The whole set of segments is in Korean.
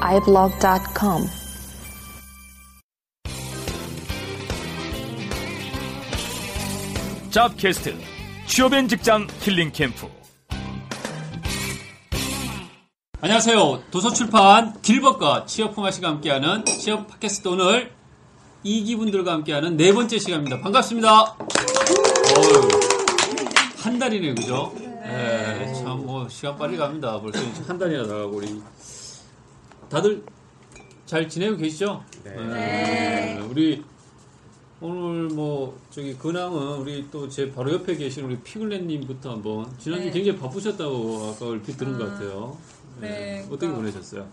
iblog.com. 잡캐스트 취업엔 직장 힐링 캠프 안녕하세요. 도서출판 길벗과 취업풍화 씨가 함께하는 취업 팟캐스트 오늘 이기분들과 함께하는 네 번째 시간입니다. 반갑습니다. 어휴, 한 달이네요, 그죠? 네. 참, 뭐, 시간 빨리 갑니다. 벌써 이제 한 달이나 나가고, 우리. 다들 잘 지내고 계시죠? 네. 우리, 오늘 뭐, 저기, 근황은 우리 또 제 바로 옆에 계신 우리 피글렛님부터 한번, 지난주 네. 굉장히 바쁘셨다고 아까 얼핏 들은 것 같아요. 네, 어떻게 그러니까 보내셨어요?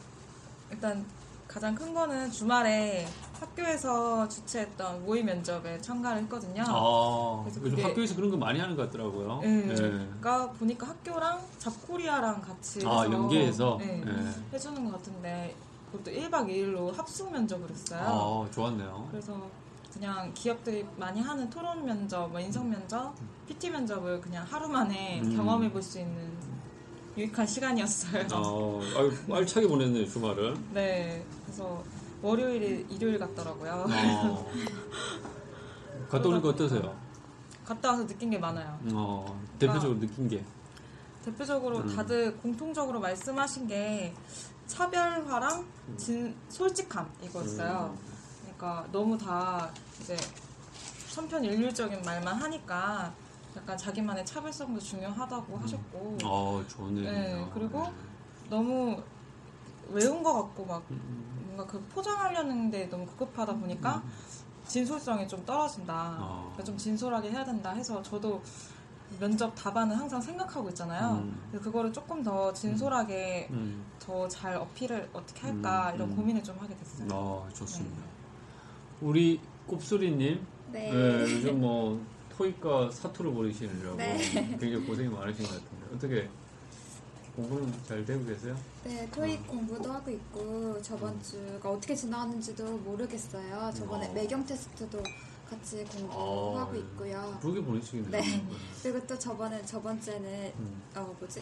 일단 가장 큰 거는 주말에 학교에서 주최했던 모의 면접에 참가를 했거든요. 아, 그래서 요즘 그게- 학교에서 그런 거 많이 하는 것 같더라고요. 네. 네. 그러니까 보니까 학교랑 잡코리아랑 같이 아, 해서 연계해서? 네, 네. 해주는 것 같은데 그것도 1박 2일로 합숙 면접을 했어요. 아, 좋았네요. 그래서 그냥 기업들이 많이 하는 토론 면접, 뭐 인성 면접, PT 면접을 그냥 하루 만에 음. 경험해 볼 수 있는 유익한 시간이었어요. 어, 아유, 알차게 보냈네요, 주말을. 네, 그래서 월요일에 일요일 같더라고요. 어. 갔다 오니까 어떠세요? 갔다 와서 느낀 게 많아요. 어, 대표적으로 느낀 게. 대표적으로 음. 다들 공통적으로 말씀하신 게 차별화랑 진, 솔직함 이거였어요. 음. 그러니까 너무 다 이제 천편일률적인 말만 하니까 약간 자기만의 차별성도 중요하다고 하셨고 어, 좋네요. 네, 그리고 너무 외운 것 같고 막 음. 뭔가 그 포장하려는데 너무 급급하다 보니까 진솔성이 좀 떨어진다. 어. 그러니까 좀 진솔하게 해야 된다 해서 저도 면접 답안은 항상 생각하고 있잖아요. 음. 그거를 조금 더 진솔하게 음. 더잘 어필을 어떻게 할까 음, 이런 음. 고민을 좀 하게 됐어요. 어, 좋습니다. 우리 꼽소리님. 네. 네, 요즘 뭐, 토익과 사투를 벌이시느라고 네. 굉장히 고생이 많으신 것 같은데. 어떻게 공부는 잘 되고 계세요? 네, 토익 공부도 하고 있고 저번 주가 어떻게 지나갔는지도 모르겠어요. 저번에 어. 매경 테스트도 같이 어, 공부하고 네. 있고요. 그러게 보내시겠네요. 네. 그리고 또 저번에 저번 주에는 음. 어 뭐지?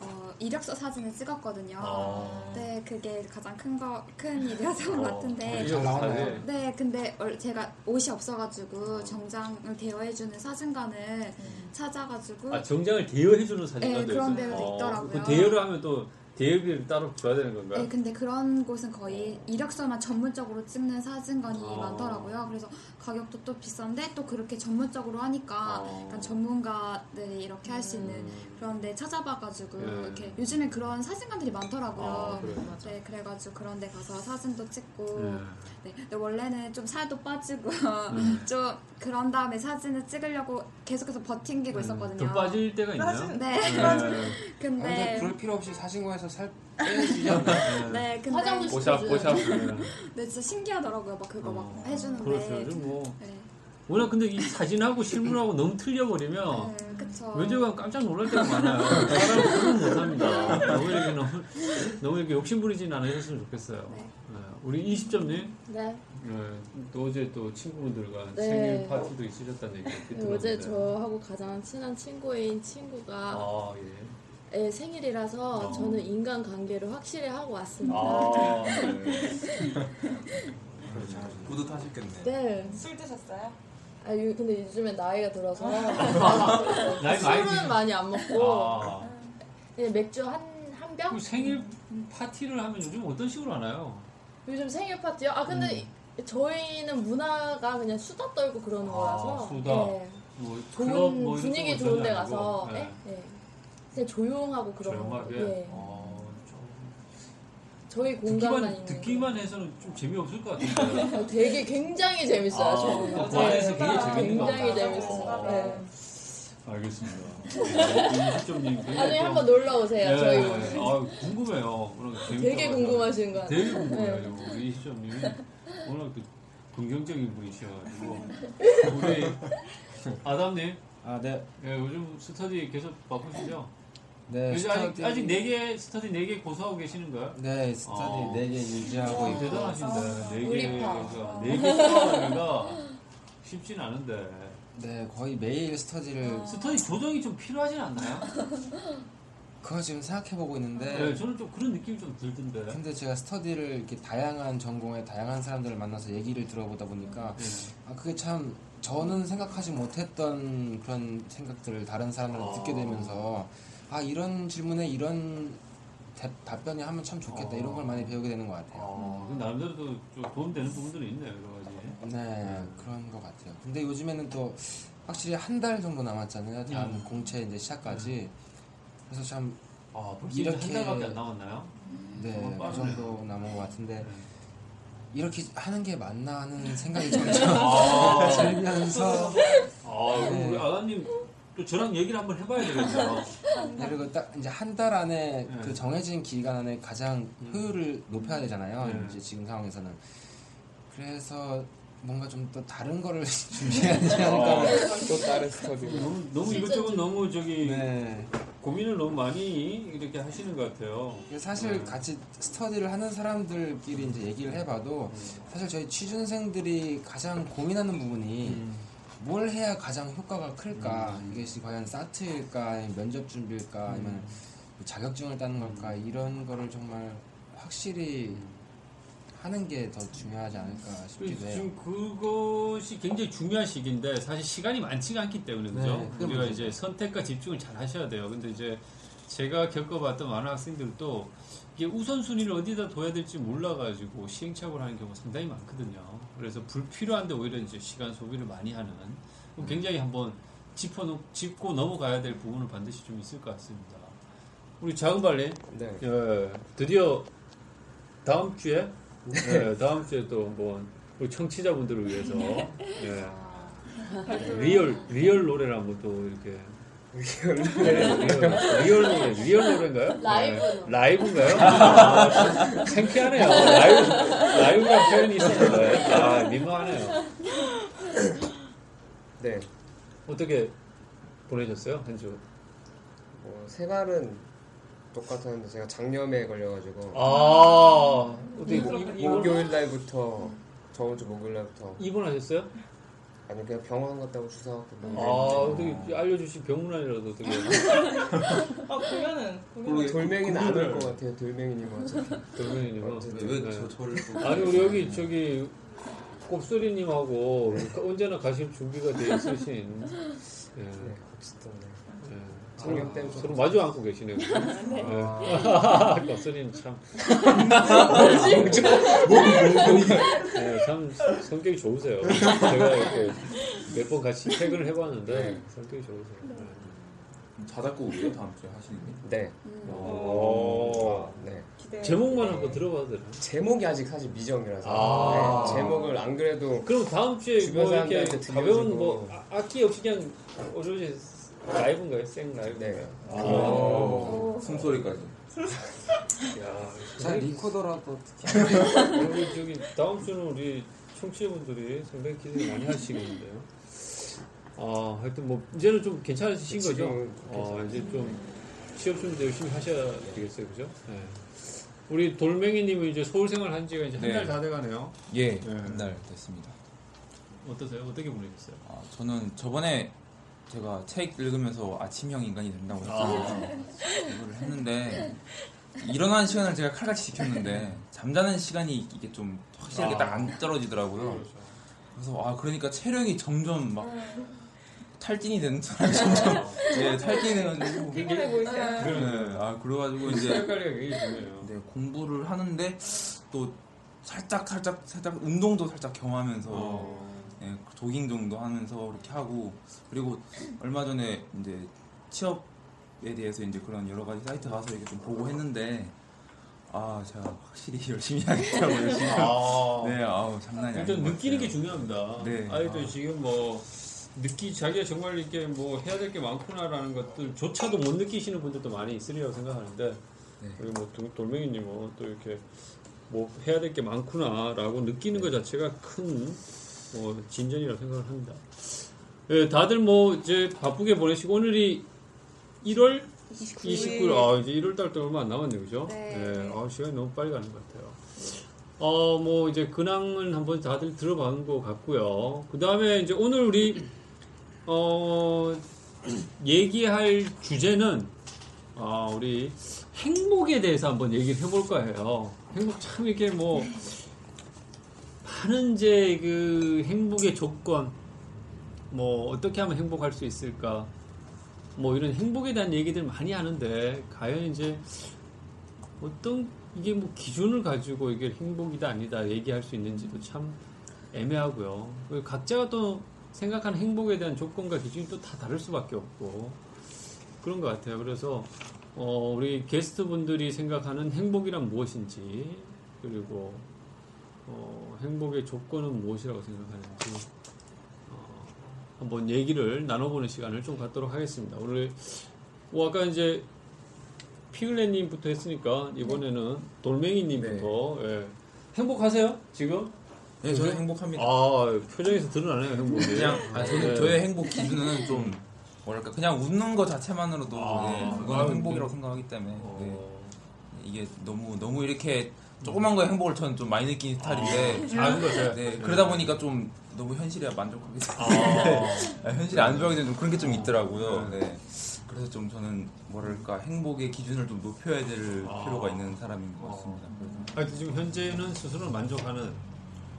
어 이력서 사진을 찍었거든요. 아. 네, 그게 가장 큰 거 큰 일이었던 것 같은데. 잘 나왔나요? 네, 근데 얼- 제가 옷이 없어가지고 정장을 대여해주는 사진관을 찾아가지고 아 정장을 대여해주는 사진관도 네, 그런? 데도 어, 있더라고요. 그 대여를 하면 또 대여비를 따로 줘야 되는 건가요? 네, 근데 그런 곳은 거의 이력서만 전문적으로 찍는 사진관이 아. 많더라고요. 그래서 가격도 또 비싼데 또 그렇게 전문적으로 하니까 아. 약간 전문가들이 이렇게 할 수 있는 음. 그런데 찾아봐가지고 네. 이렇게 요즘에 그런 사진관들이 많더라고요. 아? 네, 그래가지고 그런데 가서 사진도 찍고 네. 네, 근데 원래는 좀 살도 빠지고 음. 좀 그런 다음에 사진을 찍으려고 계속해서 버팅기고 있었거든요. 좀 빠질 때가 있나요? 사진- 네. 네. 근데 그럴 필요 없이 사신고에서 살 빼주지 않나요? 네, 근데 화장도 보샵 보샵. 네. 네, 진짜 신기하더라고요. 막 그거 막 어, 해주는데. 그렇죠. 뭐 네, 워낙 근데 이 사진하고 실물하고 너무 틀려버리면 네, 그쵸. 면접관 깜짝 놀랄 때가 많아요. 사람 구분 못합니다. 너무 이렇게 너무 너무 이렇게 욕심 부리진 않으셨으면 좋겠어요. 네. 네. 우리 20점님 네. 네. 또 어제 또 친구분들과 네. 생일 파티도 있으셨다는 얘기 들었는데. 어제 저하고 가장 친한 친구인 친구가 아 예. 예, 생일이라서 어. 저는 인간 관계를 확실히 하고 왔습니다. 아, 네. 뿌듯하셨겠네. 네. 술 드셨어요? 아, 유- 근데 요즘에 나이가 들어서 나이 많이 술은 드- 많이 안 먹고 아, 그냥 맥주 한, 한 병? 그 생일 파티를 하면 요즘 어떤 식으로 하나요? 요즘 생일 파티요? 아, 근데 저희는 문화가 그냥 수다 떨고 그러는 아, 거라서 수다. 예. 뭐 좋은 클럽 뭐 이런 분위기 거 좋은 데 전혀 아니고, 가서 네. 예? 예. 그냥 조용하고 그런 거. 조용하게. 예. 어, 좀 저희 공간만 듣기만 있는 듣기만 해서는 좀 재미없을 것 같은데. 거. 되게 굉장히 재밌어요. 아, 저는. 그 안에서 굉장히 재밌는 것 굉장히 같아요. 재밌어요. 어. 네. 알겠습니다. 네, 굉장히 나중에 또- 한번 놀러 오세요. 네, 저희 네. 오늘. 아, 궁금해요. 오늘 되게 재밌어가지고. 궁금하신 거 같아요. 되게 궁금해요. 우리 이시점님이 워낙 또 긍정적인 분이셔가지고 우리 아담님, 아, 네. 예, 요즘 스터디 계속 바쁘시죠? 네, 요즘 스터디. 아직 아직 네개 스터디 네개 고수하고 계시는 거예요? 네, 스터디 어. 4개 유지하고 있고. 대단하신데 네 우리 개가 네개 수강하기가 쉽진 않은데 네, 거의 매일 스터디를 스터디 조정이 좀 필요하진 않나요? 그거 지금 생각해 보고 있는데 네, 저는 좀 그런 느낌이 좀 들던데. 근데 제가 스터디를 이렇게 다양한 전공의 다양한 사람들을 만나서 얘기를 들어보다 보니까 네. 아 그게 참 저는 생각하지 못했던 그런 생각들을 다른 사람들한테 듣게 되면서 아 이런 질문에 이런 대- 답변이 하면 참 좋겠다 이런 걸 많이 배우게 되는 것 같아요. 어, 그 나름대로 또좀 도움되는 부분들이 있네요, 여러 가지. 네 그런 것 같아요. 근데 요즘에는 또 확실히 한 달 정도 남았잖아요. 다음 음. 공채 이제 시작까지. 그래서 참 아, 이렇게- 한 달밖에 안 남았나요? 네, 그. 정도 남은 것 같은데 네. 이렇게 하는 게 맞나 하는 생각이 점점 아, 들면서 아, 네. 우리 아가님 또 저랑 얘기를 한번 해봐야 되겠네요. 네, 그리고 딱 이제 한 달 안에 네. 그 정해진 기간 안에 가장 효율을 높여야 되잖아요. 네. 이제 지금 상황에서는 그래서 뭔가 좀 또 다른 거를 준비해야 되지 않을까. 또 다른 스터디. 너무, 너무 이것저것 너무 저기 네. 고민을 너무 많이 이렇게 하시는 것 같아요. 사실 네. 같이 스터디를 하는 사람들끼리 이제 얘기를 해봐도 사실 저희 취준생들이 가장 고민하는 부분이 음. 뭘 해야 가장 효과가 클까 이것이 과연 사트일까 면접 준비일까 아니면 음. 자격증을 따는 걸까 이런 거를 정말 확실히 하는 게 더 중요하지 않을까 싶기도 해요. 지금 그것이 굉장히 중요한 시기인데 사실 시간이 많지가 않기 때문에 그죠? 네, 우리가. 이제 선택과 집중을 잘 하셔야 돼요. 근데 이제 제가 겪어봤던 많은 학생들도 이게 우선순위를 어디다 둬야 될지 몰라가지고 시행착오를 하는 경우가 상당히 많거든요. 그래서 불필요한데 오히려 이제 시간 소비를 많이 하는 그럼 굉장히 한번 짚어 짚고 넘어가야 될 부분은 반드시 좀 있을 것 같습니다. 우리 작은 발리 네. 예, 드디어 다음 주에 예, 다음 주에 또 한번 우리 청취자분들을 위해서 예, real real 노래를 한번 또 이렇게 real, real 노래 real 노래인가요? 라이브 예, 노래. 라이브인가요? 아, 참 창피하네요. 라이브 라이브란 표현이 있었는데 아 민망하네요. 네. 어떻게 보내셨어요 한 주? 뭐 생활은 똑같았는데 제가 장염에 걸려가지고 아 어떻게 입- 입원 목요일 날부터 저번 주 목요일 날부터 입원하셨어요? 아니 그냥 병원 갔다고 주사 맞고 아 어떻게 알려주신 병문안이라도 어떻게. 아 그러면은 그러면 돌멩이는 안 올 것 같아요 돌멩이님은. 어차피 돌멩이님은. 어쨌든. 네. 왜 저- 저를 아니 우리 여기 저기 곱소리님하고 언제나 가실 준비가 돼 있으신. 예, 네 네. 예. 장염 때문에 서로 마주 앉고 계시네요. 아, 네. 곱소리는 참. 네, 참 성격이 좋으세요. 제가 이렇게 몇 번 같이 퇴근을 해봤는데 성격이 좋으세요. 네. 자작곡이에요 다음 주에 하시는 게? 네. 오. 네. 제목만 한번 들어봐도 되나요? 제목이 아직 사실 미정이라서 아. 네, 제목을 안 그래도 그럼 다음 주에 주변 뭐 이렇게 가벼운. 뭐 아- 악기 없이 그냥 오로지 라이브인가요? 생 라이브인가요? 네. 아. 오. 숨소리까지. 야, 자 리코더라도 우리 저기 다음 주는 우리 청취자분들이 상당히 기대 많이 하시겠는데요. 아, 하여튼 뭐 이제는 좀 괜찮으신 거죠? 어, 이제 좀 취업 준비 열심히 하셔야 되겠어요, 그죠? 네. 우리 돌멩이님은 이제 서울 생활 한 지가 이제 한 네. 달다 돼가네요. 예, 네. 한달 됐습니다. 어떠세요? 어떻게 보내셨어요? 아, 저는 저번에 제가 책 읽으면서 아침형 인간이 된다고 했잖아요. 이거를 했는데 일어나는 시간을 제가 칼같이 지켰는데 잠자는 시간이 이게 좀 확실하게 아. 딱안 떨어지더라고요. 그래서 아 그러니까 체력이 점점 막 탈진이 되는 사람이 점점 예, 탈진이 돼가지고 피곤해 보이세요? 네, 아 그래가지고 이제 중요해요. 네, 공부를 하는데 또 살짝 살짝 살짝 운동도 살짝 겸하면서 어. 예, 조깅 정도 하면서 이렇게 하고 그리고 얼마 전에 이제 취업에 대해서 이제 그런 여러 가지 사이트 가서 이렇게 좀 보고 했는데 아 제가 확실히 열심히 하겠다고 열심히 아. 네 아우 장난이 일단 아닌 것 느끼는 게. 중요합니다. 네. 아이들 아. 지금 뭐 느끼 자기가 정말 이게 뭐 해야 될 게 많구나라는 것들조차도 못 느끼시는 분들도 많이 있으리라고 생각하는데 우리 뭐 돌- 돌멩이님은 또 이렇게 뭐 해야 될 게 많구나라고 느끼는 것 자체가 큰 뭐 진전이라고 생각을 합니다. 예, 다들 뭐 이제 바쁘게 보내시고 오늘이 1월 29일, 아 이제 1월 달도 얼마 안 남았네요, 그죠? 네. 예, 아 시간이 너무 빨리 가는 것 같아요. 어, 뭐 이제 근황은 한번 다들 들어본 것 같고요. 그 다음에 이제 오늘 우리 어 얘기할 주제는 아 우리 행복에 대해서 한번 얘기를 해볼까 해요. 행복 참 이게 뭐 많은 이제 그 행복의 조건 뭐 어떻게 하면 행복할 수 있을까 뭐 이런 행복에 대한 얘기들 많이 하는데 과연 이제 어떤 이게 뭐 기준을 가지고 이게 행복이다 아니다 얘기할 수 있는지도 참 애매하고요. 각자가 또 생각하는 행복에 대한 조건과 기준이 또 다 다를 수밖에 없고 그런 것 같아요. 그래서 어, 우리 게스트 분들이 생각하는 행복이란 무엇인지 그리고 어, 행복의 조건은 무엇이라고 생각하는지 어, 한번 얘기를 나눠보는 시간을 좀 갖도록 하겠습니다. 오늘 뭐 아까 이제 피글레님부터 했으니까 이번에는 돌멩이님부터 예. 행복하세요 지금? 네, 저는 행복합니다. 아 표정에서 드러나네요 행복이. 그냥 아, 저는 네. 저의 행복 기준은 좀 뭐랄까 그냥 웃는 거 자체만으로도 아, 네, 아, 그거는 행복이라고 네. 생각하기 때문에 어. 네. 이게 너무 너무 이렇게 조그만 거에 행복을 저는 좀 많이 느끼는 스타일인데 아, 작은 거죠. 네, 그러다 보니까 좀 너무 현실에 만족하게 되고 아. 현실에 안 좋아하게 되는 그런 게 좀 있더라고요. 네. 그래서 좀 저는 뭐랄까 행복의 기준을 좀 높여야 될 아. 필요가 있는 사람인 것 같습니다. 그래서 아, 지금 현재는 스스로 만족하는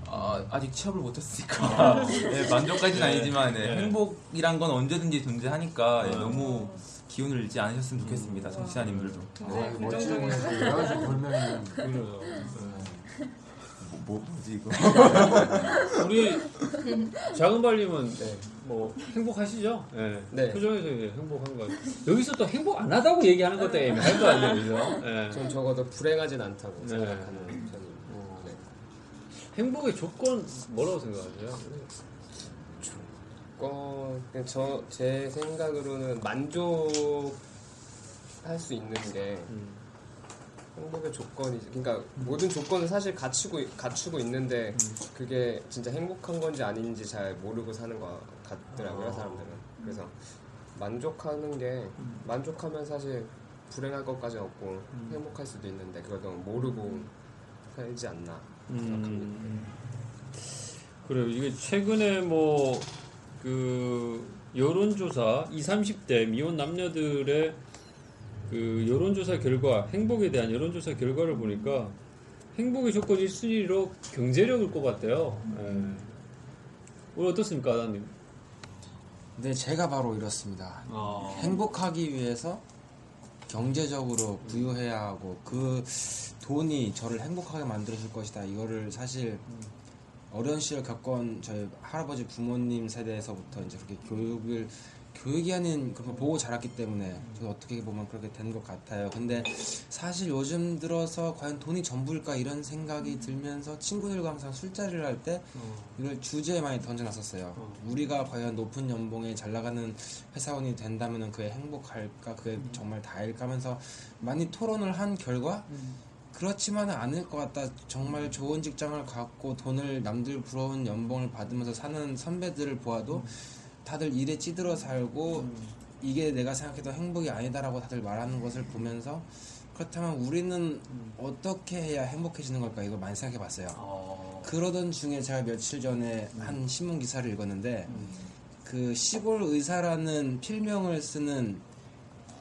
아, 아직 취업을 못했으니까 네, 만족까지는 네. 아니지만 네, 네. 행복이란 건 언제든지 존재하니까 네, 아. 너무 기운을 잃지 않으셨으면 좋겠습니다. 정치자님들도. 굉장히 멋지네. 긍정적이시네요. 그래가지고 돌멩이는 그래요. 뭐, 뭐지 이거? 우리 작은 발님은 뭐 행복하시죠? 네. 네. 표정에서 이제 행복한 거. 여기서 또 행복 안 하다고 얘기하는 것도 애매할 거 아니에요, 그죠? 네. 전 적어도 불행하진 않다고 네. 생각하는 편입니다. 어. 네. 행복의 조건 뭐라고 생각하세요? 어, 그냥 저, 제 생각으로는 만족할 수 있는 게 음. 행복의 조건이지. 그러니까 모든 조건을 사실 갖추고, 갖추고 있는데 그게 진짜 행복한 건지 아닌지 잘 모르고 사는 것 같더라고요, 아. 사람들은. 그래서 만족하는 게, 만족하면 사실 불행할 것까지 없고 행복할 수도 있는데 그걸 너무 모르고 살지 않나 생각합니다. 음. 그래요. 이게 최근에 뭐 그 여론조사 20, 30대 미혼 남녀들의 그 여론조사 결과 행복에 대한 여론조사 결과를 보니까 행복의 조건 1순위로 경제력을 꼽았대요. 예. 오늘 어떻습니까, 아다님? 네, 제가 바로 이렇습니다. 아. 행복하기 위해서 경제적으로 부유해야 하고 그 돈이 저를 행복하게 만들어줄 것이다. 이거를 사실 어려운 시절 겪은 저희 할아버지 부모님 세대에서부터 이제 그렇게 교육을 교육이 아닌 그런 걸 보고 자랐기 때문에 저도 어떻게 보면 그렇게 된 것 같아요. 근데 사실 요즘 들어서 과연 돈이 전부일까 이런 생각이 들면서 친구들과 항상 술자리를 할 때 이걸 주제에 많이 던져놨었어요. 우리가 과연 높은 연봉에 잘 나가는 회사원이 된다면 그게 행복할까? 그게 정말 다일까? 하면서 많이 토론을 한 결과 그렇지만은 않을 것 같다. 정말 좋은 직장을 갖고 돈을 남들 부러운 연봉을 받으면서 사는 선배들을 보아도 다들 일에 찌들어 살고 이게 내가 생각해도 행복이 아니다라고 다들 말하는 것을 보면서 그렇다면 우리는 어떻게 해야 행복해지는 걸까? 이걸 많이 생각해 봤어요. 그러던 중에 제가 며칠 전에 한 신문 기사를 읽었는데 그 시골 의사라는 필명을 쓰는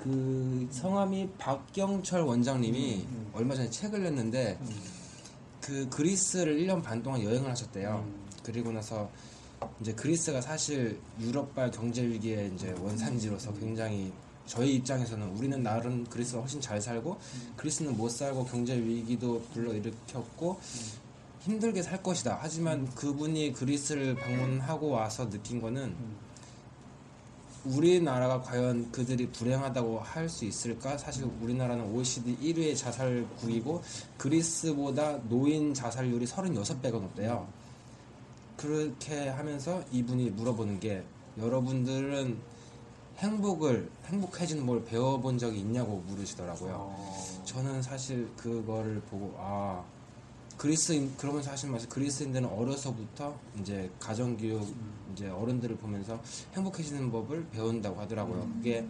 그 성함이 박경철 원장님이 얼마 전에 책을 냈는데 그 그리스를 1년 반 동안 여행을 하셨대요. 그리고 나서 이제 그리스가 사실 유럽발 경제 위기의 이제 원산지로서 굉장히 저희 입장에서는 우리는 나름 그리스가 훨씬 잘 살고 그리스는 못 살고 경제 위기도 불러일으켰고 힘들게 살 것이다. 하지만 그분이 그리스를 방문하고 와서 느낀 거는 우리나라가 과연 그들이 불행하다고 할 수 있을까? 사실 우리나라는 OECD 1위의 자살국이고 그리스보다 노인 자살률이 36배가 높대요. 그렇게 하면서 이분이 물어보는 게 여러분들은 행복을 행복해지는 걸 배워본 적이 있냐고 물으시더라고요. 어. 저는 사실 그거를 보고 아 그리스인 그러면 사실 사실 그리스인들은 어려서부터 이제 가정 교육 이제 어른들을 보면서 행복해지는 법을 배운다고 하더라고요. 그게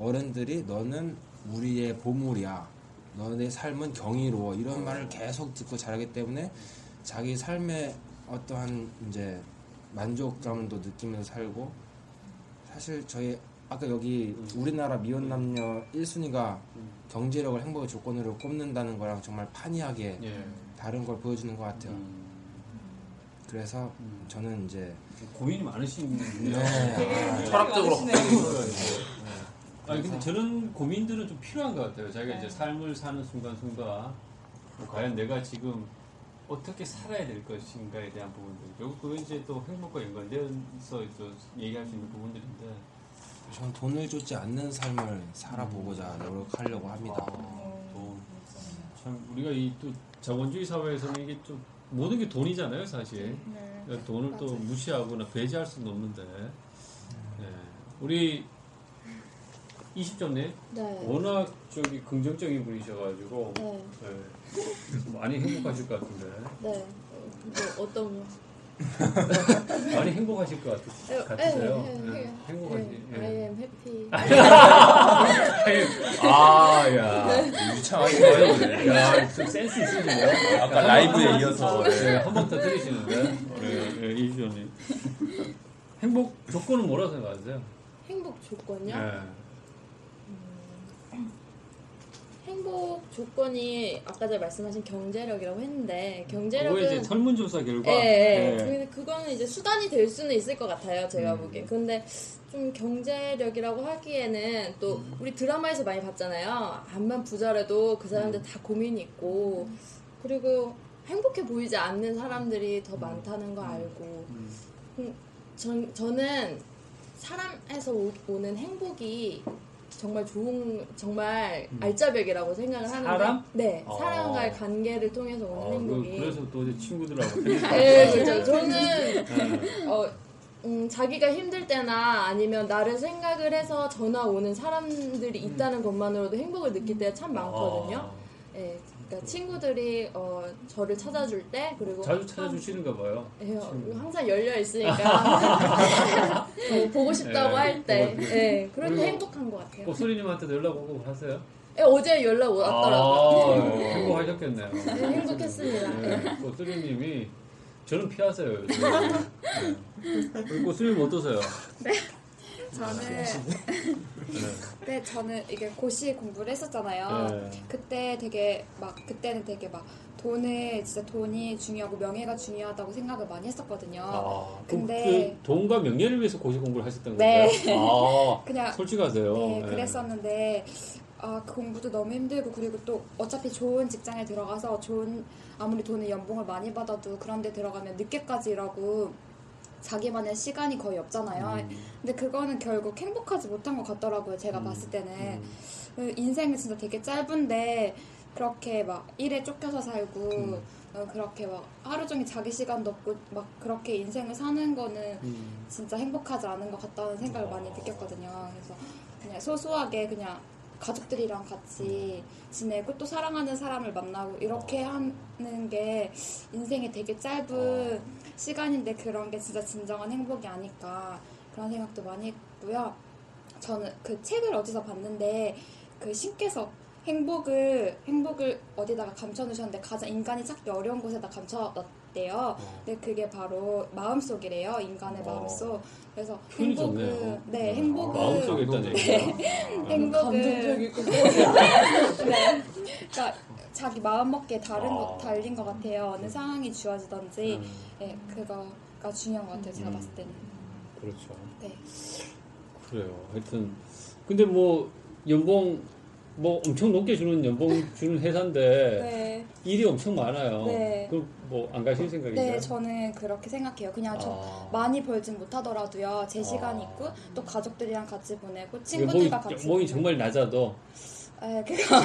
어른들이 너는 우리의 보물이야. 너의 삶은 경이로워. 이런 말을 계속 듣고 자라기 때문에 자기 삶의 어떠한 이제 만족감을 또 느끼면서 살고 사실 저희 아까 여기 우리나라 미혼 남녀 1순위가 경제력을 행복의 조건으로 꼽는다는 거랑 정말 판이하게 예. 다른 걸 보여주는 것 같아요. 음. 그래서 저는 이제 고민이 많으신 분이요. 네, 아, 철학적으로. 아니 근데 저런 고민들은 좀 필요한 것 같아요. 자기가 이제 삶을 사는 순간순간 뭐 과연 내가 지금 어떻게 살아야 될 것인가에 대한 부분들. 결국 그건 이제 또 행복과 연관되어서 또 얘기할 수 있는 부분들인데. 전 돈을 쫓지 않는 삶을 살아보고자 노력하려고 합니다. 돈. 참 우리가 이 또 자본주의 사회에서는 이게 좀 모든 게 돈이잖아요, 사실. 네. 그러니까 돈을 또 맞아요. 무시하거나 배제할 수는 없는데. 네. 우리 20점님 네. 워낙 저기 긍정적인 분이셔가지고 네. 네. 많이 행복하실 것 같은데 네. 뭐 어떤 많이 행복하실 것 같, 에, 같으세요. 에, 에, 네. 에, 행복하시. 네. I am happy. 아, 야. 유창하시네요. 야, 좀 센스 있으시네요. 아까 라이브에 이어서. 네, 한번 더 들으시는데. 네, 네, 이주연님. 행복 조건은 뭐라고 생각하세요? 행복 조건요? 네. 행복 조건이 아까 전에 말씀하신 경제력이라고 했는데 경제력은 이제 설문조사 결과. 예, 예. 네. 근데 그거는 이제 수단이 될 수는 있을 것 같아요. 제가 음. 보기엔. 근데 좀 경제력이라고 하기에는 또 음. 우리 드라마에서 많이 봤잖아요. 암만 부자라도 그 사람들 음. 다 고민이 있고 그리고 행복해 보이지 않는 사람들이 더 많다는 거 알고 음, 전, 저는 사람에서 오, 오는 행복이 정말 좋은 정말 알짜배기라고 생각을 하는데 음. 사람? 네 아. 사람과의 관계를 통해서 오는 아, 그, 행복이 그 래서 또 이제 친구들하고. 네, 그렇죠. 저는 네. 어, 음, 자기가 힘들 때나 아니면 나를 생각을 해서 전화 오는 사람들이 있다는 것만으로도 행복을 느낄 때가 참 많거든요. 아, 예, 그러니까 친구들이 어, 저를 찾아줄 때 그리고 자주 찾아주시는가 봐요. 예, 항상 열려 있으니까 어, 보고 싶다고 예, 할 때, 보고- 예, 그럴 때 행복한 것 같아요. 꽃소리님한테도 연락 오고 하세요? 예, 어제 연락 아, 왔더라고요. 행복하셨겠네요. 네, 행복했습니다. 네, 꽃소리님이 저는 피하세요. 요즘. 네. 꽃소리님 어떠세요? 저는 네. 그때 저는 이게 고시 공부를 했었잖아요. 네. 그때 되게 막 그때는 되게 막 돈을 진짜 돈이 중요하고 명예가 중요하다고 생각을 많이 했었거든요. 아, 근데 그 돈과 명예를 위해서 고시 공부를 하셨던 네. 건가요? 아, 그냥 솔직하세요. 네, 네. 그랬었는데 아, 그 공부도 너무 힘들고 그리고 또 어차피 좋은 직장에 들어가서 좋은 아무리 돈을 연봉을 많이 받아도 그런 데 들어가면 늦게까지 일하고 자기만의 시간이 거의 없잖아요. 음. 근데 그거는 결국 행복하지 못한 것 같더라고요. 제가 음. 봤을 때는 음. 그 인생은 진짜 되게 짧은데 그렇게 막 일에 쫓겨서 살고 음. 어, 그렇게 막 하루 종일 자기 시간도 없고 막 그렇게 인생을 사는 거는 음. 진짜 행복하지 않은 것 같다는 생각을 많이 느꼈거든요. 그래서 그냥 소소하게 그냥 가족들이랑 같이 지내고 또 사랑하는 사람을 만나고 이렇게 하는 게 인생이 되게 짧은 시간인데 그런 게 진짜 진정한 행복이 아닐까 그런 생각도 많이 했고요. 저는 그 책을 어디서 봤는데 그 신께서 행복을 행복을 어디다가 감춰 놓으셨는데 가장 인간이 찾기 어려운 곳에다 감춰 놨 대요. 근데 그게 바로 마음속이래요. 인간의 어. 마음속. 그래서 행복은 좋네요. 네 행복은 마음속에 있다는 얘기예요. 행복은 감동적이고. 네. 그러니까 자기 마음 먹기에 다른 것 아. 달린 것 같아요. 어느 상황이 주어지던지 음, 네, 그거가 중요한 것 같아요. 제가 음. 봤을 때는. 그렇죠. 네. 그래요. 하여튼 근데 뭐 연봉 뭐 엄청 높게 주는 연봉 주는 회사인데 네. 일이 엄청 많아요. 네. 그럼 뭐 안 가실 생각이세요? 네, 저는 그렇게 생각해요. 그냥 저 아. 많이 벌진 못하더라도요. 제 시간 이 아. 있고 또 가족들이랑 같이 보내고 친구들과 같이 연봉이 보내고. 정말 낮아도 에, 그거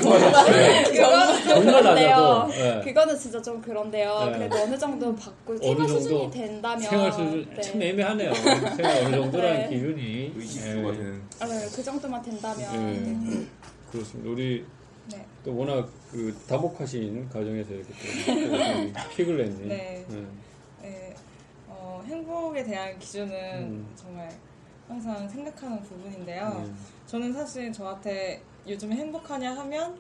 네. 그거는 좀 정말 그런데요. 낮아도, 네. 그거는 진짜 좀 그런데요. 네. 그래도 어느 정도 받고 어느 생활 정도 수준이 된다면 생활 수준 네. 참 애매하네요. 생활 어느 정도라는 네. 기준이 의식주가 예. 되는. 아, 네, 그 정도만 된다면 예. 그렇습니다. 우리 네. 또 워낙 그 다복하신 가정에서 이렇게 또 피글렛님. 네. 네, 어, 행복에 대한 기준은 음. 정말 항상 생각하는 부분인데요. 네. 저는 사실 저한테 요즘에 행복하냐 하면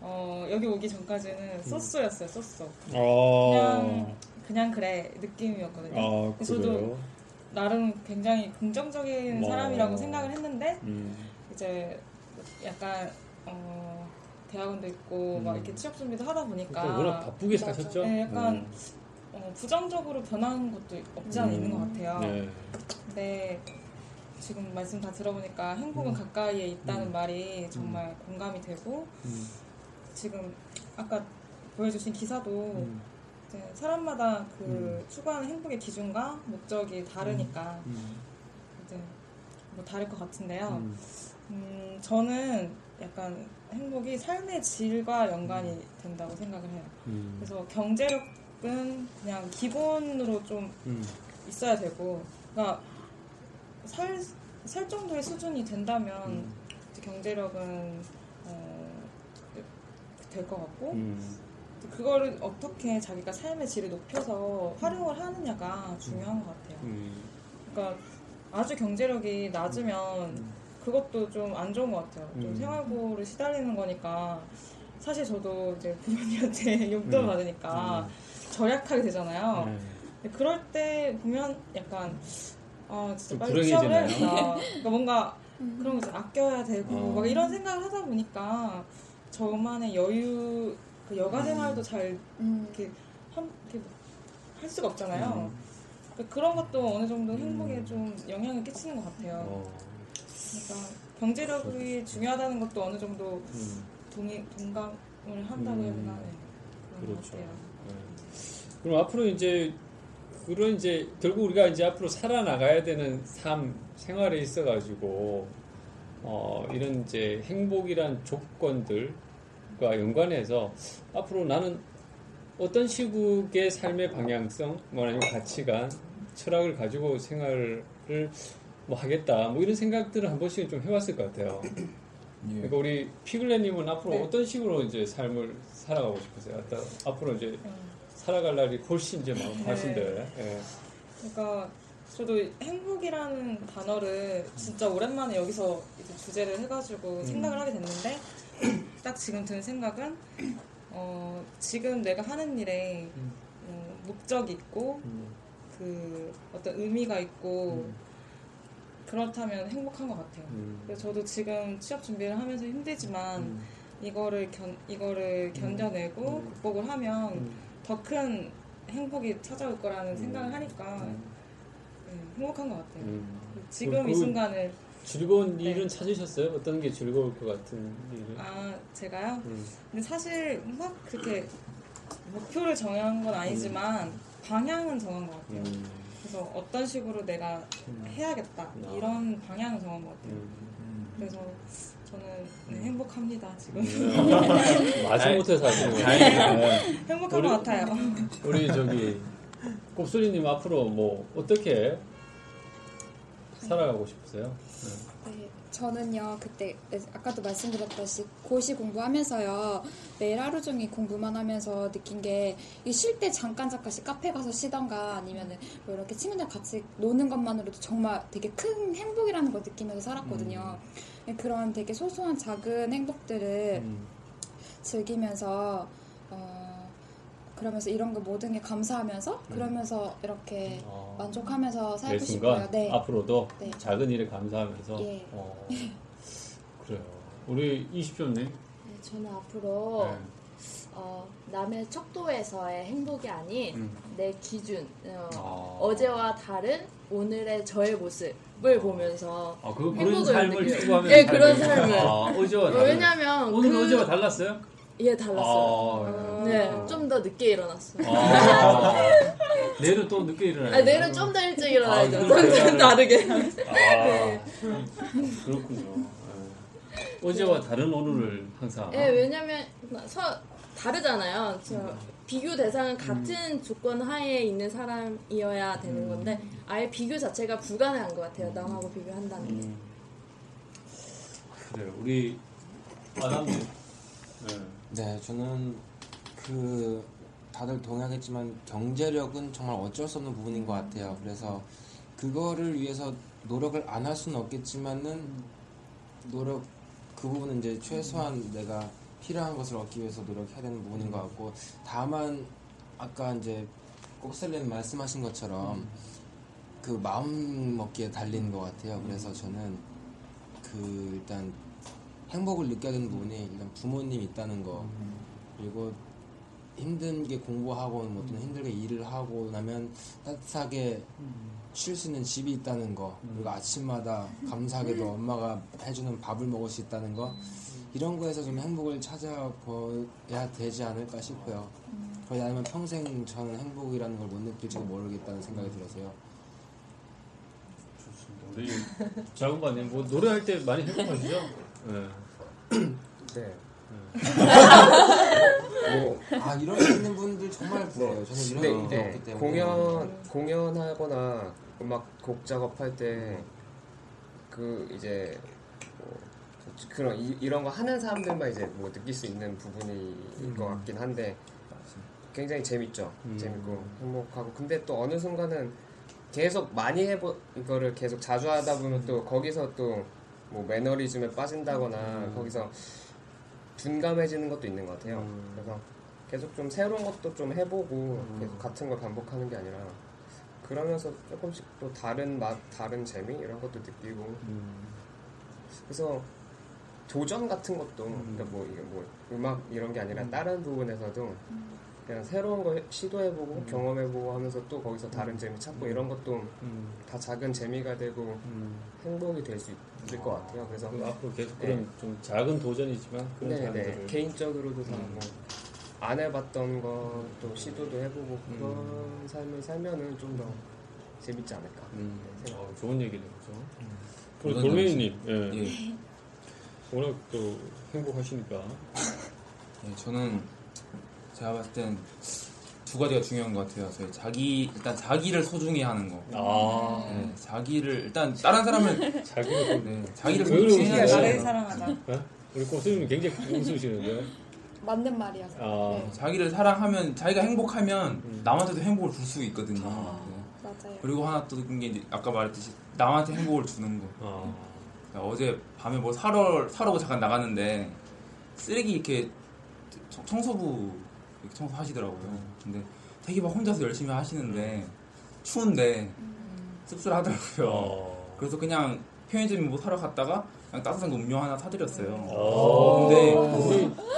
어, 여기 오기 전까지는 소스였어요, 소스. 아. 그냥 그냥 그래 느낌이었거든요. 아, 그래서 그래요? 저도 나름 굉장히 긍정적인 어. 사람이라고 생각을 했는데 음. 이제 약간 어, 대학원도 있고 막 음. 이렇게 취업 준비도 하다 보니까 그러니까 워낙 바쁘게 사셨죠? 네, 약간 음. 어, 부정적으로 변하는 것도 없지 않아 있는 것 같아요. 네. 근데 지금 말씀 다 들어보니까 행복은 음. 가까이에 있다는 음. 말이 정말 공감이 되고 음. 지금 아까 보여주신 기사도 음. 사람마다 그 음. 추구하는 행복의 기준과 목적이 다르니까 음. 이제 뭐 다를 것 같은데요. 음. 음, 저는 약간 행복이 삶의 질과 연관이 된다고 생각을 해요. 음. 그래서 경제력은 그냥 기본으로 좀 음. 있어야 되고, 그러니까 살, 살 정도의 수준이 된다면 음. 경제력은 어, 될 것 같고, 음. 그거를 어떻게 자기가 삶의 질을 높여서 활용을 하느냐가 중요한 것 같아요. 음. 그러니까 아주 경제력이 낮으면 그것도 좀 안 좋은 것 같아요. 좀 음. 생활고를 시달리는 거니까 사실 저도 이제 부모님한테 용돈 음. 받으니까 절약하게 되잖아요. 네. 근데 그럴 때 보면 약간 아 진짜 좀 빨리 취업을? 해야겠다. 그러니까 뭔가 그런 거 이제 아껴야 되고 어. 막 이런 생각을 하다 보니까 저만의 여유 그 여가 생활도 잘 음. 이렇게, 한, 이렇게 할 수가 없잖아요. 음. 그러니까 그런 것도 어느 정도 행복에 좀 영향을 끼치는 것 같아요. 어. 그러니까 경제력이 중요하다는 것도 어느 정도 음. 동의, 동감을 한다고 해야 되나? 네. 그런 그렇죠. 같아요. 네. 그럼 앞으로 이제 그런 이제 결국 우리가 이제 앞으로 살아나가야 되는 삶 생활에 있어 가지고 어 이런 이제 행복이란 조건들과 연관해서 앞으로 나는 어떤 시국의 삶의 방향성, 뭐 아니면 가치관, 철학을 가지고 생활을 뭐 하겠다, 뭐 이런 생각들을 한 번씩은 좀 해봤을 것 같아요. 예. 그러니까 우리 피글렛님은 앞으로 네. 어떤 식으로 이제 삶을 살아가고 싶으세요? 어떤 앞으로 이제 음. 살아갈 날이 훨씬 이제 많으신데. 네. 예. 그러니까 저도 행복이라는 단어를 진짜 오랜만에 여기서 이제 주제를 해가지고 음. 생각을 하게 됐는데 딱 지금 든 생각은 어, 지금 내가 하는 일에 음. 어, 목적이 있고 음. 그 어떤 의미가 있고 음. 그렇다면 행복한 것 같아요. 음. 그래서 저도 지금 취업 준비를 하면서 힘들지만 음. 이거를 견 이거를 견뎌내고 음. 극복을 하면 음. 더큰 행복이 찾아올 거라는 생각을 하니까 음. 네, 행복한 것 같아요. 음. 지금 그- 이그 순간을 즐거운 네. 일은 찾으셨어요? 어떤 게 즐거울 것 같은 일을? 아 제가요. 음. 근데 사실 막 그렇게 목표를 정한 건 아니지만 방향은 정한 것 같아요. 음. 그래서 어떤 식으로 내가 음. 해야겠다 아. 이런 방향을 정한 것 같아요. 음. 그래서 저는 네, 행복합니다 지금 마지 못해서 거예요. 다행이다. 네. 행복한 우리- 것 같아요. 우리 저기 곱소리님 앞으로 뭐 어떻게 살아가고 싶으세요? 네, 저는요 그때 아까도 말씀드렸다시 고시 공부하면서요 매일 하루 종일 공부만 하면서 느낀 게쉴때 잠깐 잠깐씩 카페 가서 쉬던가 아니면은 뭐 이렇게 친구들 같이 노는 것만으로도 정말 되게 큰 행복이라는 걸 느끼면서 살았거든요. 그런 되게 소소한 작은 행복들을 음. 즐기면서 어, 그러면서 이런 거 모든 게 감사하면서 그러면서 이렇게 어, 만족하면서 매 살고 순간 싶어요. 네. 앞으로도 네. 작은 일에 감사하면서 예. 어, 그래요. 우리 20조님 네, 저는 앞으로 네. 어, 남의 척도에서의 행복이 아닌 음. 내 기준 어, 아. 어제와 다른 오늘의 저의 모습을 보면서 아, 그, 그런 행복을 삶을. 추구하면 예, 그런 삶을. 아, 어제와 다른 왜냐면 오늘 그- 어제와 달랐어요? 예 달랐어요. 아, 네, 좀 더 늦게 일어났어요. 아, 내일은 또 늦게 일어나요. 아, 내일은 좀 더 일찍 일어나야죠. 아, 그렇게 다르게. 아, 네. 그렇군요. 네. 어제와 다른 오늘을 항상. 네, 왜냐면 서 다르잖아요. 저 비교 대상은 같은 조건 하에 있는 사람이어야 되는 건데 아예 비교 자체가 불가능한 것 같아요. 남하고 비교한다는 게. 음. 그래요. 우리 아담님. 네. 네, 저는 그 다들 동의하겠지만 경제력은 정말 어쩔 수 없는 부분인 것 같아요. 그래서 그거를 위해서 노력을 안 할 수는 없겠지만은 노력 그 부분은 이제 최소한 내가 필요한 것을 얻기 위해서 노력해야 되는 부분인 것 같고 다만 아까 이제 꼭셀리는 말씀하신 것처럼 그 마음 먹기에 달린 것 같아요. 그래서 저는 그 일단 행복을 느껴야 되는 부분이 일단 부모님 있다는 거. 그리고 힘든 게 공부하고 뭐 또는 힘들게 일을 하고 나면 따뜻하게 쉴 수 있는 집이 있다는 거. 그리고 아침마다 감사하게도 엄마가 해주는 밥을 먹을 수 있다는 거. 이런 거에서 좀 행복을 찾아봐야 되지 않을까 싶어요. 그러지 않으면 평생 저는 행복이라는 걸 못 느낄지도 모르겠다는 생각이 들어서요. 우리 자군반님 뭐 노래할 때 많이 행복하시죠? 네. 네. 뭐, 아 이런 수 있는 분들 정말 부러워요. 저는 이런 근데 경우가 이제 없기 때문에 공연 공연하거나 음악 곡 작업할 때 그 이제 뭐 그런 이, 런거 하는 사람들만 이제 뭐 느낄 수 있는 부분인 것 같긴 한데 굉장히 재밌죠. 음. 재밌고 행복하고 근데 또 어느 순간은 계속 많이 해보 이거를 계속 자주 하다 보면 또 거기서 또 뭐 매너리즘에 빠진다거나 거기서 둔감해지는 것도 있는 것 같아요. 그래서 계속 좀 새로운 것도 좀 해보고 계속 같은 걸 반복하는 게 아니라 그러면서 조금씩 또 다른 맛, 다른 재미 이런 것도 느끼고. 그래서 도전 같은 것도 그러니까 뭐 이게 뭐 음악 이런 게 아니라 다른 부분에서도 그냥 새로운 거 해- 시도해보고 경험해보고 하면서 또 거기서 다른 재미 찾고 이런 것도 다 작은 재미가 되고 행복이 될 수 있을 것 같아요. 그래서 그 앞으로 계속 네. 그런 좀 작은 도전이지만 그런 네, 네. 개인적으로도 다뭐 안 해봤던 것도 시도도 해보고 그런 삶을 살면은 좀 더 재밌지 않을까 네. 어, 좋은 얘기네요, 그죠? 그런 돌멩이님, 점에서. 예. 워낙 또 행복하시니까. 네, 저는 제가 봤을 땐두 가지가 중요한 것 같아요. 저희 자기 일단 자기를 소중히 하는 거. 아. 네, 자기를 일단 다른 사람을 자기를 네, 자기를 소중히 해야지. 계세요? 사랑하자. 네? 우리 꼬수님 굉장히 웃으시는데. 맞는 말이어서. 아. 네. 자기를 사랑하면 자기가 행복하면 남한테도 행복을 줄 수 있거든요. 네. 맞아요. 그리고 하나 또 느낀 게 이제 아까 말했듯이 남한테 행복을 주는 거. 아. 그러니까 어제 밤에 뭐 사러 사러고 잠깐 나갔는데 쓰레기 이렇게 청- 청소부 청소하시더라고요. 근데 되게 막 혼자서 열심히 하시는데 추운데 씁쓸하더라고요. 어. 그래서 그냥 편의점에 뭐 사러 갔다가 그냥 따뜻한 거 음료 하나 사드렸어요. 어. 근데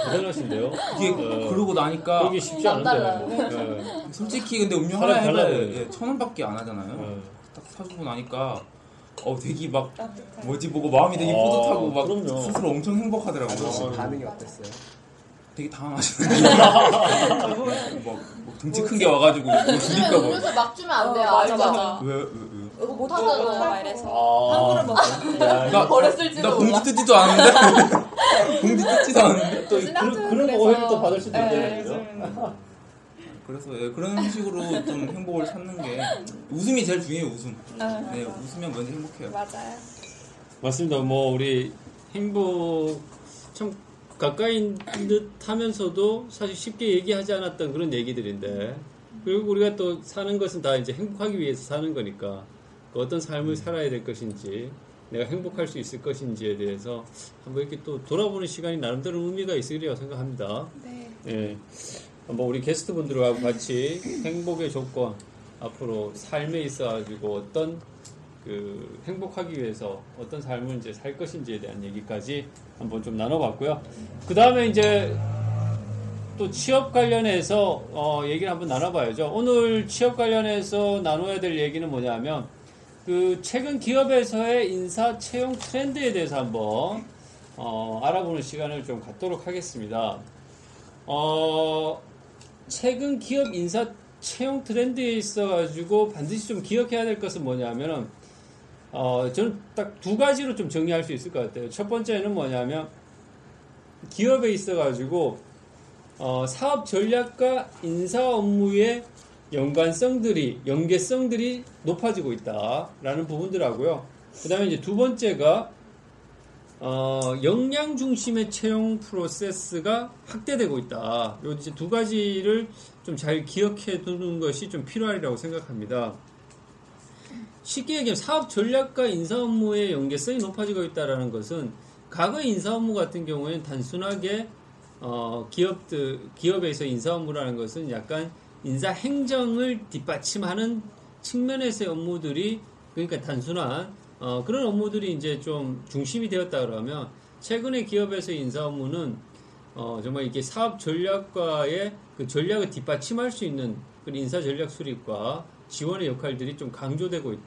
대단하신데요? 이게 어. 그러고 나니까 그게 쉽지 않은데. 네. 솔직히 근데 음료 하나 해봐야 보여요. 천 원밖에 안 하잖아요. 네. 딱 사주고 나니까 어 되게 막 뭐지 보고 마음이 되게 아, 뿌듯하고 막 그럼요. 스스로 엄청 행복하더라고요. 혹시 반응이 어땠어요? 되게 당황하시는데 뭐, 뭐 등치 큰 게 와가지고 뭐 줄일까 봐. 음료수 막 주면 안 돼요. 어, 맞아? 맞아. 왜, 왜, 왜? 이거 못 하잖아. 막 이래서. 아. 나, 버렸을지도 나 몰라. 공지 뜯지도 않았는데? 공지 뜯지도 않았는데? 또 그런, 그런 오해를 또 받을 수도 네, 있잖아요. 그래서 예, 그런 식으로 좀 행복을 찾는 게 웃음이 제일 중요해요, 웃음. 네, 웃으면 먼저 행복해요. 맞아요. 맞습니다. 뭐 우리 행복 참 가까이인 듯 하면서도 사실 쉽게 얘기하지 않았던 그런 얘기들인데 그리고 우리가 또 사는 것은 다 이제 행복하기 위해서 사는 거니까 그 어떤 삶을 살아야 될 것인지 내가 행복할 수 있을 것인지에 대해서 한번 이렇게 또 돌아보는 시간이 나름대로 의미가 있으리라고 생각합니다. 네. 예. 한번 우리 게스트분들하고 같이 행복의 조건 앞으로 삶에 있어 가지고 어떤 그 행복하기 위해서 어떤 삶을 이제 살 것인지에 대한 얘기까지 한번 좀 나눠봤고요. 그 다음에 이제 또 취업 관련해서 어, 얘기를 한번 나눠봐야죠. 오늘 취업 관련해서 나눠야 될 얘기는 뭐냐면 그 최근 기업에서의 인사 채용 트렌드에 대해서 한번 어, 알아보는 시간을 좀 갖도록 하겠습니다. 어, 최근 기업 인사 채용 트렌드에 있어가지고 반드시 좀 기억해야 될 것은 뭐냐면은 어, 저는 딱 두 가지로 좀 정리할 수 있을 것 같아요. 첫 번째는 뭐냐면 기업에 있어가지고 어, 사업 전략과 인사 업무의 연관성들이 연계성들이 높아지고 있다라는 부분들하고요. 그 다음에 이제 두 번째가 어, 역량 중심의 채용 프로세스가 확대되고 있다. 요 이제 두 가지를 좀 잘 기억해 두는 것이 좀 필요하리라고 생각합니다. 쉽게 얘기하면 사업 전략과 인사 업무의 연계성이 높아지고 있다는 것은 과거 인사 업무 같은 경우에는 단순하게 어, 기업들 기업에서 인사 업무라는 것은 약간 인사 행정을 뒷받침하는 측면에서의 업무들이 그러니까 단순한 어, 그런 업무들이 이제 좀 중심이 되었다 그러면 최근에 기업에서 인사 업무는 어, 정말 이게 사업 전략과의 그 전략을 뒷받침할 수 있는 그 인사 전략 수립과 지원의 역할들이 좀 강조되고 있-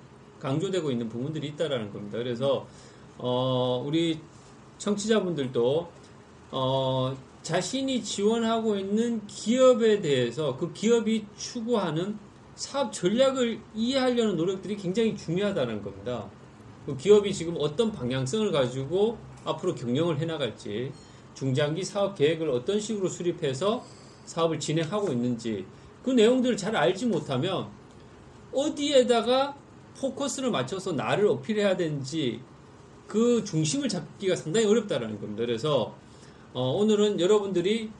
강조되고 있는 부분들이 있다라는 겁니다. 그래서 어, 우리 청취자분들도 어, 자신이 지원하고 있는 기업에 대해서 그 기업이 추구하는 사업 전략을 이해하려는 노력들이 굉장히 중요하다는 겁니다. 그 기업이 지금 어떤 방향성을 가지고 앞으로 경영을 해나갈지, 중장기 사업 계획을 어떤 식으로 수립해서 사업을 진행하고 있는지, 그 내용들을 잘 알지 못하면 어디에다가 포커스를 맞춰서 나를 어필해야 되는지 그 중심을 잡기가 상당히 어렵다라는 겁니다. 그래서 어, 오늘은 여러분들이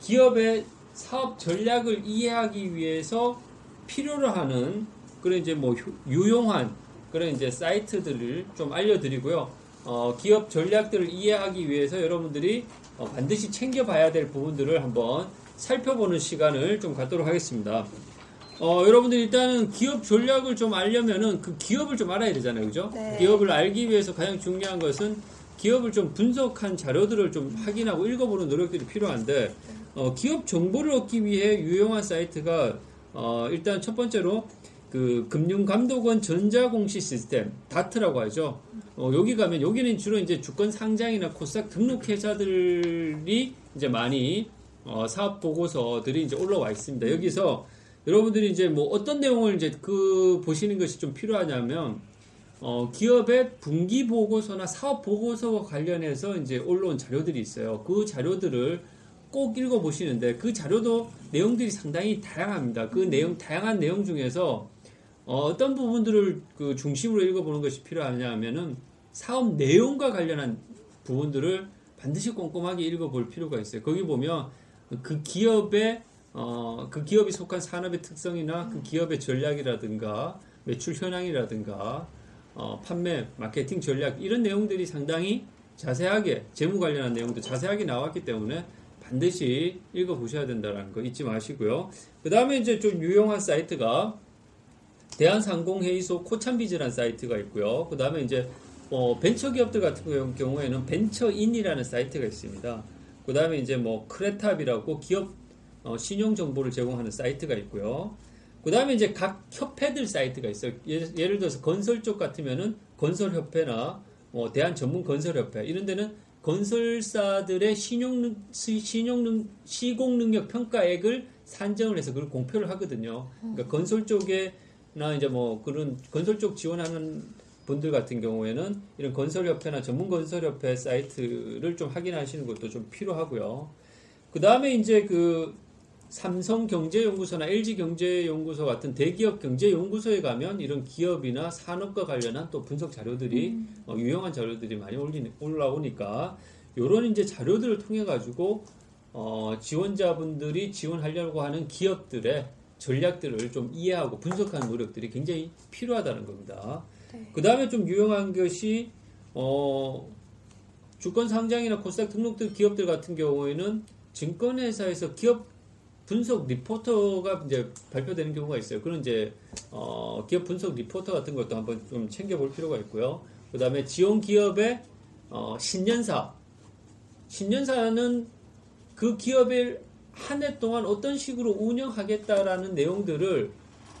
기업의 사업 전략을 이해하기 위해서 필요로 하는 그런 이제 뭐 효- 유용한 그런 이제 사이트들을 좀 알려드리고요. 어, 기업 전략들을 이해하기 위해서 여러분들이 어, 반드시 챙겨봐야 될 부분들을 한번 살펴보는 시간을 좀 갖도록 하겠습니다. 어, 여러분들 일단은 기업 전략을 좀 알려면은 그 기업을 좀 알아야 되잖아요. 그죠? 네. 기업을 알기 위해서 가장 중요한 것은 기업을 좀 분석한 자료들을 좀 확인하고 읽어보는 노력들이 필요한데, 어, 기업 정보를 얻기 위해 유용한 사이트가, 어, 일단 첫 번째로 그 금융감독원 전자공시 시스템, 다트라고 하죠. 어, 여기 가면, 여기는 주로 이제 주권 상장이나 코스닥 등록 회사들이 이제 많이, 어, 사업 보고서들이 이제 올라와 있습니다. 여기서 여러분들이 이제 뭐 어떤 내용을 이제 그 보시는 것이 좀 필요하냐면 어, 기업의 분기 보고서나 사업 보고서와 관련해서 이제 올라온 자료들이 있어요. 그 자료들을 꼭 읽어 보시는데 그 자료도 내용들이 상당히 다양합니다. 그 내용 다양한 내용 중에서 어, 떤 부분들을 그 중심으로 읽어 보는 것이 필요하냐 하면은 사업 내용과 관련한 부분들을 반드시 꼼꼼하게 읽어 볼 필요가 있어요. 거기 보면 그 기업의 어, 그 기업이 속한 산업의 특성이나 그 기업의 전략이라든가 매출 현황이라든가 어, 판매, 마케팅 전략 이런 내용들이 상당히 자세하게 재무 관련한 내용도 자세하게 나왔기 때문에 반드시 읽어 보셔야 된다는 거 잊지 마시고요. 그 다음에 이제 좀 유용한 사이트가 대한상공회의소 코참비즈라는 사이트가 있고요. 그 다음에 이제 어, 벤처기업들 같은 경우에는 벤처인이라는 사이트가 있습니다. 그 다음에 이제 뭐 크레탑이라고 기업 어, 신용 정보를 제공하는 사이트가 있고요. 그 다음에 이제 각 협회들 사이트가 있어요. 예를, 예를 들어서 건설 쪽 같으면은 건설협회나 뭐 대한전문건설협회 이런 데는 건설사들의 신용 신용 시공 능력 평가액을 산정을 해서 그걸 공표를 하거든요. 그러니까 건설 쪽에나 이제 뭐 그런 건설 쪽 지원하는 분들 같은 경우에는 이런 건설협회나 전문건설협회 사이트를 좀 확인하시는 것도 좀 필요하고요. 그 다음에 이제 그 삼성경제연구소나 LG경제연구소 같은 대기업 경제연구소에 가면 이런 기업이나 산업과 관련한 또 분석 자료들이 어, 유용한 자료들이 많이 올리, 올라오니까 이런 이제 자료들을 통해 가지고 어, 지원자분들이 지원하려고 하는 기업들의 전략들을 좀 이해하고 분석하는 노력들이 굉장히 필요하다는 겁니다. 그 다음에 좀 유용한 것이 어, 주권 상장이나 코스닥 등록된 기업들 같은 경우에는 증권회사에서 기업 분석 리포터가 이제 발표되는 경우가 있어요. 그런 이제 어, 기업 분석 리포터 같은 것도 한번 좀 챙겨볼 필요가 있고요. 그 다음에 지원 기업의 어, 신년사, 신년사는 그 기업을 한 해 동안 어떤 식으로 운영하겠다라는 내용들을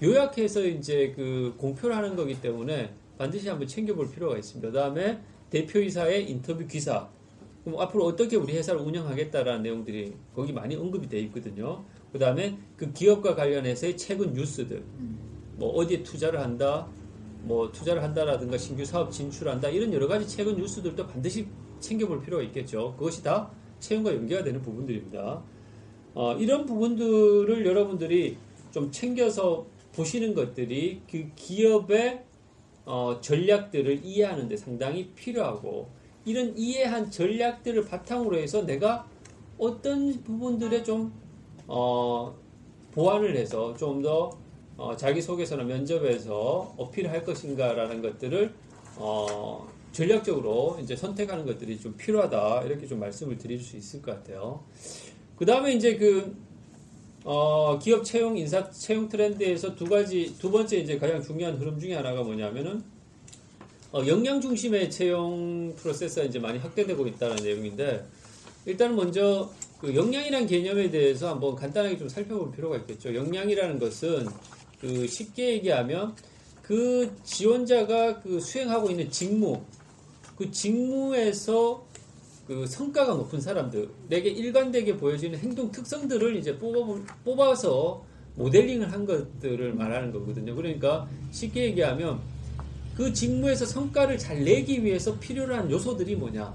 요약해서 이제 그 공표를 하는 거기 때문에 반드시 한번 챙겨볼 필요가 있습니다. 그 다음에 대표이사의 인터뷰 기사. 그럼 앞으로 어떻게 우리 회사를 운영하겠다라는 내용들이 거기 많이 언급이 되어 있거든요. 그 다음에 그 기업과 관련해서의 최근 뉴스들. 뭐 어디에 투자를 한다, 뭐 투자를 한다라든가 신규 사업 진출한다 이런 여러 가지 최근 뉴스들도 반드시 챙겨볼 필요가 있겠죠. 그것이 다 채용과 연계가 되는 부분들입니다. 어, 이런 부분들을 여러분들이 좀 챙겨서 보시는 것들이 그 기업의 어, 전략들을 이해하는데 상당히 필요하고 이런 이해한 전략들을 바탕으로 해서 내가 어떤 부분들에 좀 어, 보완을 해서 좀더 어, 자기소개서나 면접에서 어필할 것인가라는 것들을 어, 전략적으로 이제 선택하는 것들이 좀 필요하다 이렇게 좀 말씀을 드릴 수 있을 것 같아요. 그 다음에 이제 그 어, 기업 채용 인사 채용 트렌드에서 두 가지 두 번째 이제 가장 중요한 흐름 중에 하나가 뭐냐면은 어, 역량 중심의 채용 프로세스가 이제 많이 확대되고 있다는 내용인데 일단 먼저 그 역량이라는 개념에 대해서 한번 간단하게 좀 살펴볼 필요가 있겠죠. 역량이라는 것은 그 쉽게 얘기하면 그 지원자가 그 수행하고 있는 직무 그 직무에서 그 성과가 높은 사람들에게 일관되게 보여지는 행동 특성들을 이제 뽑아, 뽑아서 모델링을 한 것들을 말하는 거거든요. 그러니까 쉽게 얘기하면 그 직무에서 성과를 잘 내기 위해서 필요로 한 요소들이 뭐냐.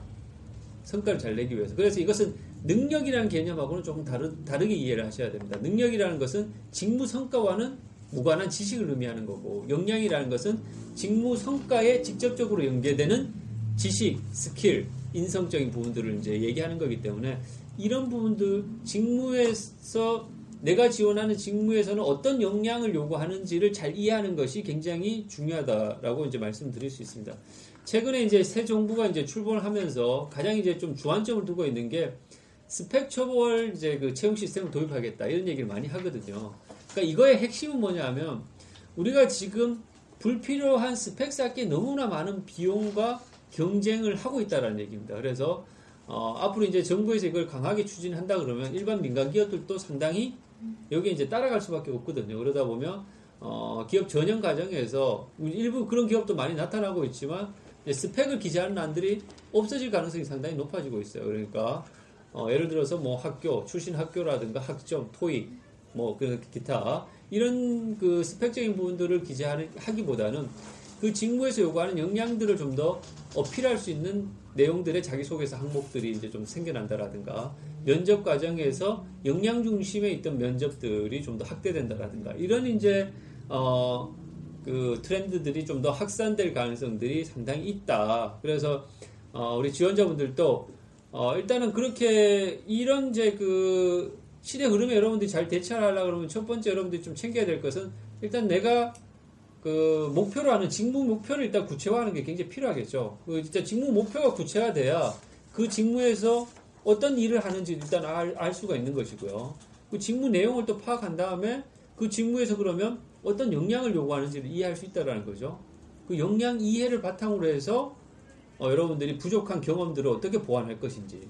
성과를 잘 내기 위해서. 그래서 이것은 능력이라는 개념하고는 조금 다르, 다르게 이해를 하셔야 됩니다. 능력이라는 것은 직무 성과와는 무관한 지식을 의미하는 거고, 역량이라는 것은 직무 성과에 직접적으로 연계되는 지식, 스킬, 인성적인 부분들을 이제 얘기하는 거기 때문에 이런 부분들 직무에서 내가 지원하는 직무에서는 어떤 역량을 요구하는지를 잘 이해하는 것이 굉장히 중요하다라고 이제 말씀드릴 수 있습니다. 최근에 이제 새 정부가 이제 출범을 하면서 가장 이제 좀 주안점을 두고 있는 게 스펙 초월 이제 그 채용 시스템을 도입하겠다 이런 얘기를 많이 하거든요. 그러니까 이거의 핵심은 뭐냐면 우리가 지금 불필요한 스펙 쌓기에 너무나 많은 비용과 경쟁을 하고 있다라는 얘기입니다. 그래서 어, 앞으로 이제 정부에서 이걸 강하게 추진한다 그러면 일반 민간 기업들도 상당히 여기에 이제 따라갈 수밖에 없거든요. 그러다 보면 어, 기업 전형 과정에서 일부 그런 기업도 많이 나타나고 있지만 스펙을 기재하는 난들이 없어질 가능성이 상당히 높아지고 있어요. 그러니까 어, 예를 들어서 뭐 학교 출신 학교라든가 학점, 토익, 뭐 그 기타 이런 그 스펙적인 부분들을 기재하기보다는 그 직무에서 요구하는 역량들을 좀 더 어필할 수 있는 내용들의 자기소개서 항목들이 이제 좀 생겨난다라든가 면접 과정에서 역량 중심에 있던 면접들이 좀 더 확대된다라든가 이런 이제 어 그 트렌드들이 좀 더 확산될 가능성들이 상당히 있다. 그래서 어 우리 지원자분들도 어 일단은 그렇게 이런 이제 그 시대 흐름에 여러분들이 잘 대처를 하려고 그러면 첫 번째 여러분들이 좀 챙겨야 될 것은 일단 내가 그 목표로 하는 직무 목표를 일단 구체화하는 게 굉장히 필요하겠죠. 그 진짜 직무 목표가 구체화돼야 그 직무에서 어떤 일을 하는지 일단 알, 알 수가 있는 것이고요. 그 직무 내용을 또 파악한 다음에 그 직무에서 그러면 어떤 역량을 요구하는지를 이해할 수 있다라는 거죠. 그 역량 이해를 바탕으로 해서 어, 여러분들이 부족한 경험들을 어떻게 보완할 것인지,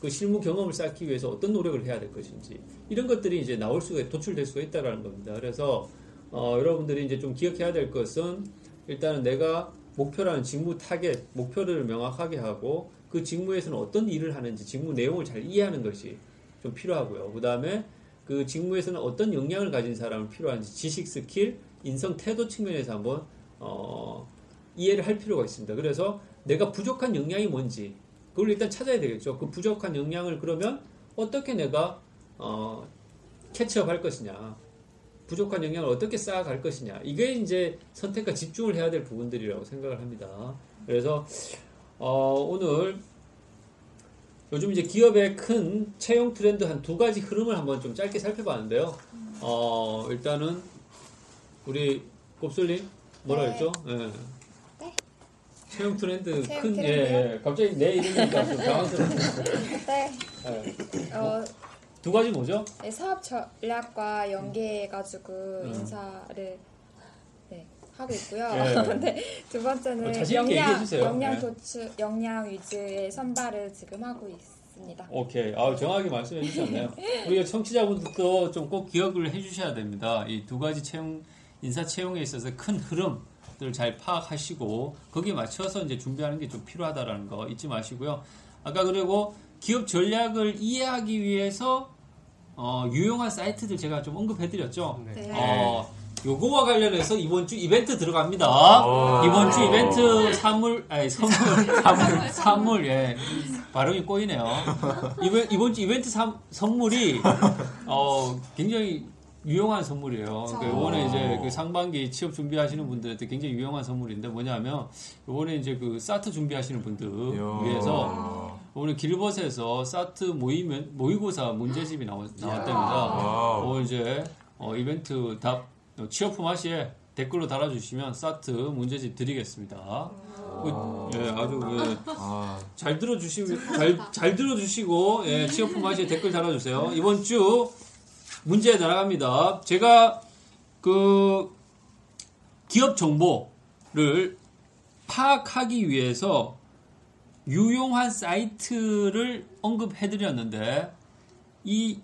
그 실무 경험을 쌓기 위해서 어떤 노력을 해야 될 것인지 이런 것들이 이제 나올 수가 도출될 수가 있다라는 겁니다. 그래서 어, 여러분들이 이제 좀 기억해야 될 것은 일단은 내가 목표라는 직무 타겟, 목표를 명확하게 하고 그 직무에서는 어떤 일을 하는지 직무 내용을 잘 이해하는 것이 좀 필요하고요. 그 다음에 그 직무에서는 어떤 역량을 가진 사람을 필요한지 지식, 스킬, 인성, 태도 측면에서 한번 어, 이해를 할 필요가 있습니다. 그래서 내가 부족한 역량이 뭔지 그걸 일단 찾아야 되겠죠. 그 부족한 역량을 그러면 어떻게 내가 어, catch up 할 것이냐. 부족한 역량을 어떻게 쌓아갈 것이냐. 이게 이제 선택과 집중을 해야 될 부분들이라고 생각을 합니다. 그래서 어, 오늘 요즘 이제 기업의 큰 채용 트렌드 한 두 가지 흐름을 한번 좀 짧게 살펴봤는데요. 어, 일단은 우리 곱슬님 뭐라 네. 했죠? 예. 네. 채용 트렌드 채용 큰 트렌드요? 예, 예. 갑자기 내 이름이니까 좀 당황스럽네요. 네. 예. 어, 두 가지 뭐죠? 네, 사업 전략과 연계해가지고 음. 인사를 네, 하고 있고요. 예. 근데 두 번째는 어, 자신 있게 역량, 얘기해주세요. 역량 네. 도출, 역량 위주의 선발을 지금 하고 있습니다. 오케이. 아, 정확하게 말씀해 주셨네요. 우리 청취자분들도 좀 꼭 기억을 해 주셔야 됩니다. 이 두 가지 채용, 인사 채용에 있어서 큰 흐름 들을 잘 파악하시고, 거기에 맞춰서 이제 준비하는 게 좀 필요하다라는 거 잊지 마시고요. 아까 그리고 기업 전략을 이해하기 위해서, 어, 유용한 사이트들 제가 좀 언급해 드렸죠. 네. 어, 요거와 관련해서 이번 주 이벤트 들어갑니다. 오. 이번 주 이벤트 선물, 아니, 선물, 선물, 선물, 예. 발음이 꼬이네요. 이번, 이번 주 이벤트 sam- 선물이, 어, 굉장히 유용한 선물이에요. 그러니까 요번에 이제 그 상반기 취업 준비하시는 분들한테 굉장히 유용한 선물인데 뭐냐면, 요번에 이제 그 SSAT 준비하시는 분들 위해서, 오늘 길벗에서 SSAT 모이면, 모의고사 문제집이 나왔, 나왔답니다. 와우. 오늘 이제, 어, 이벤트 답, 어, 취업품 하시에 댓글로 달아주시면 SSAT 문제집 드리겠습니다. 그, 예, 아주, 예, 잘 들어주시고, 잘, 잘 들어주시고, 예, 취업품 하시에 댓글 달아주세요. 이번 주 문제 날아갑니다. 제가 그 기업 정보를 파악하기 위해서 유용한 사이트를 언급해드렸는데 이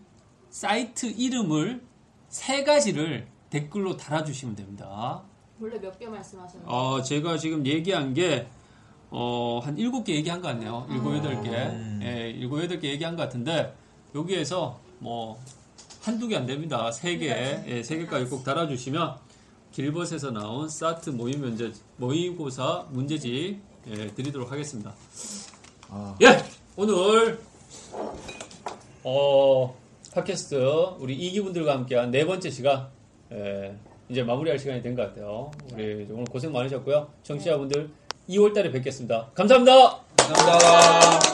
사이트 이름을 세 가지를 댓글로 달아주시면 됩니다. 원래 몇 개 말씀하셨나요? 어, 제가 지금 얘기한 게, 어, 한 일곱 개 얘기한 것 같네요. 일곱, 여덟 개. 예, 일곱, 여덟 개 얘기한 것 같은데, 여기에서 뭐, 한두 개 안 됩니다. 세 개, 예, 세 개까지 꼭 달아주시면, 길벗에서 나온 사트 모의 문제, 모의고사 문제집, 예, 드리도록 하겠습니다. 예! 오늘, 어, 팟캐스트, 우리 이기분들과 함께한 네 번째 시간, 예, 이제 마무리할 시간이 된 것 같아요. 우리 오늘 고생 많으셨고요. 청취자분들 2월 달에 뵙겠습니다. 감사합니다. 감사합니다.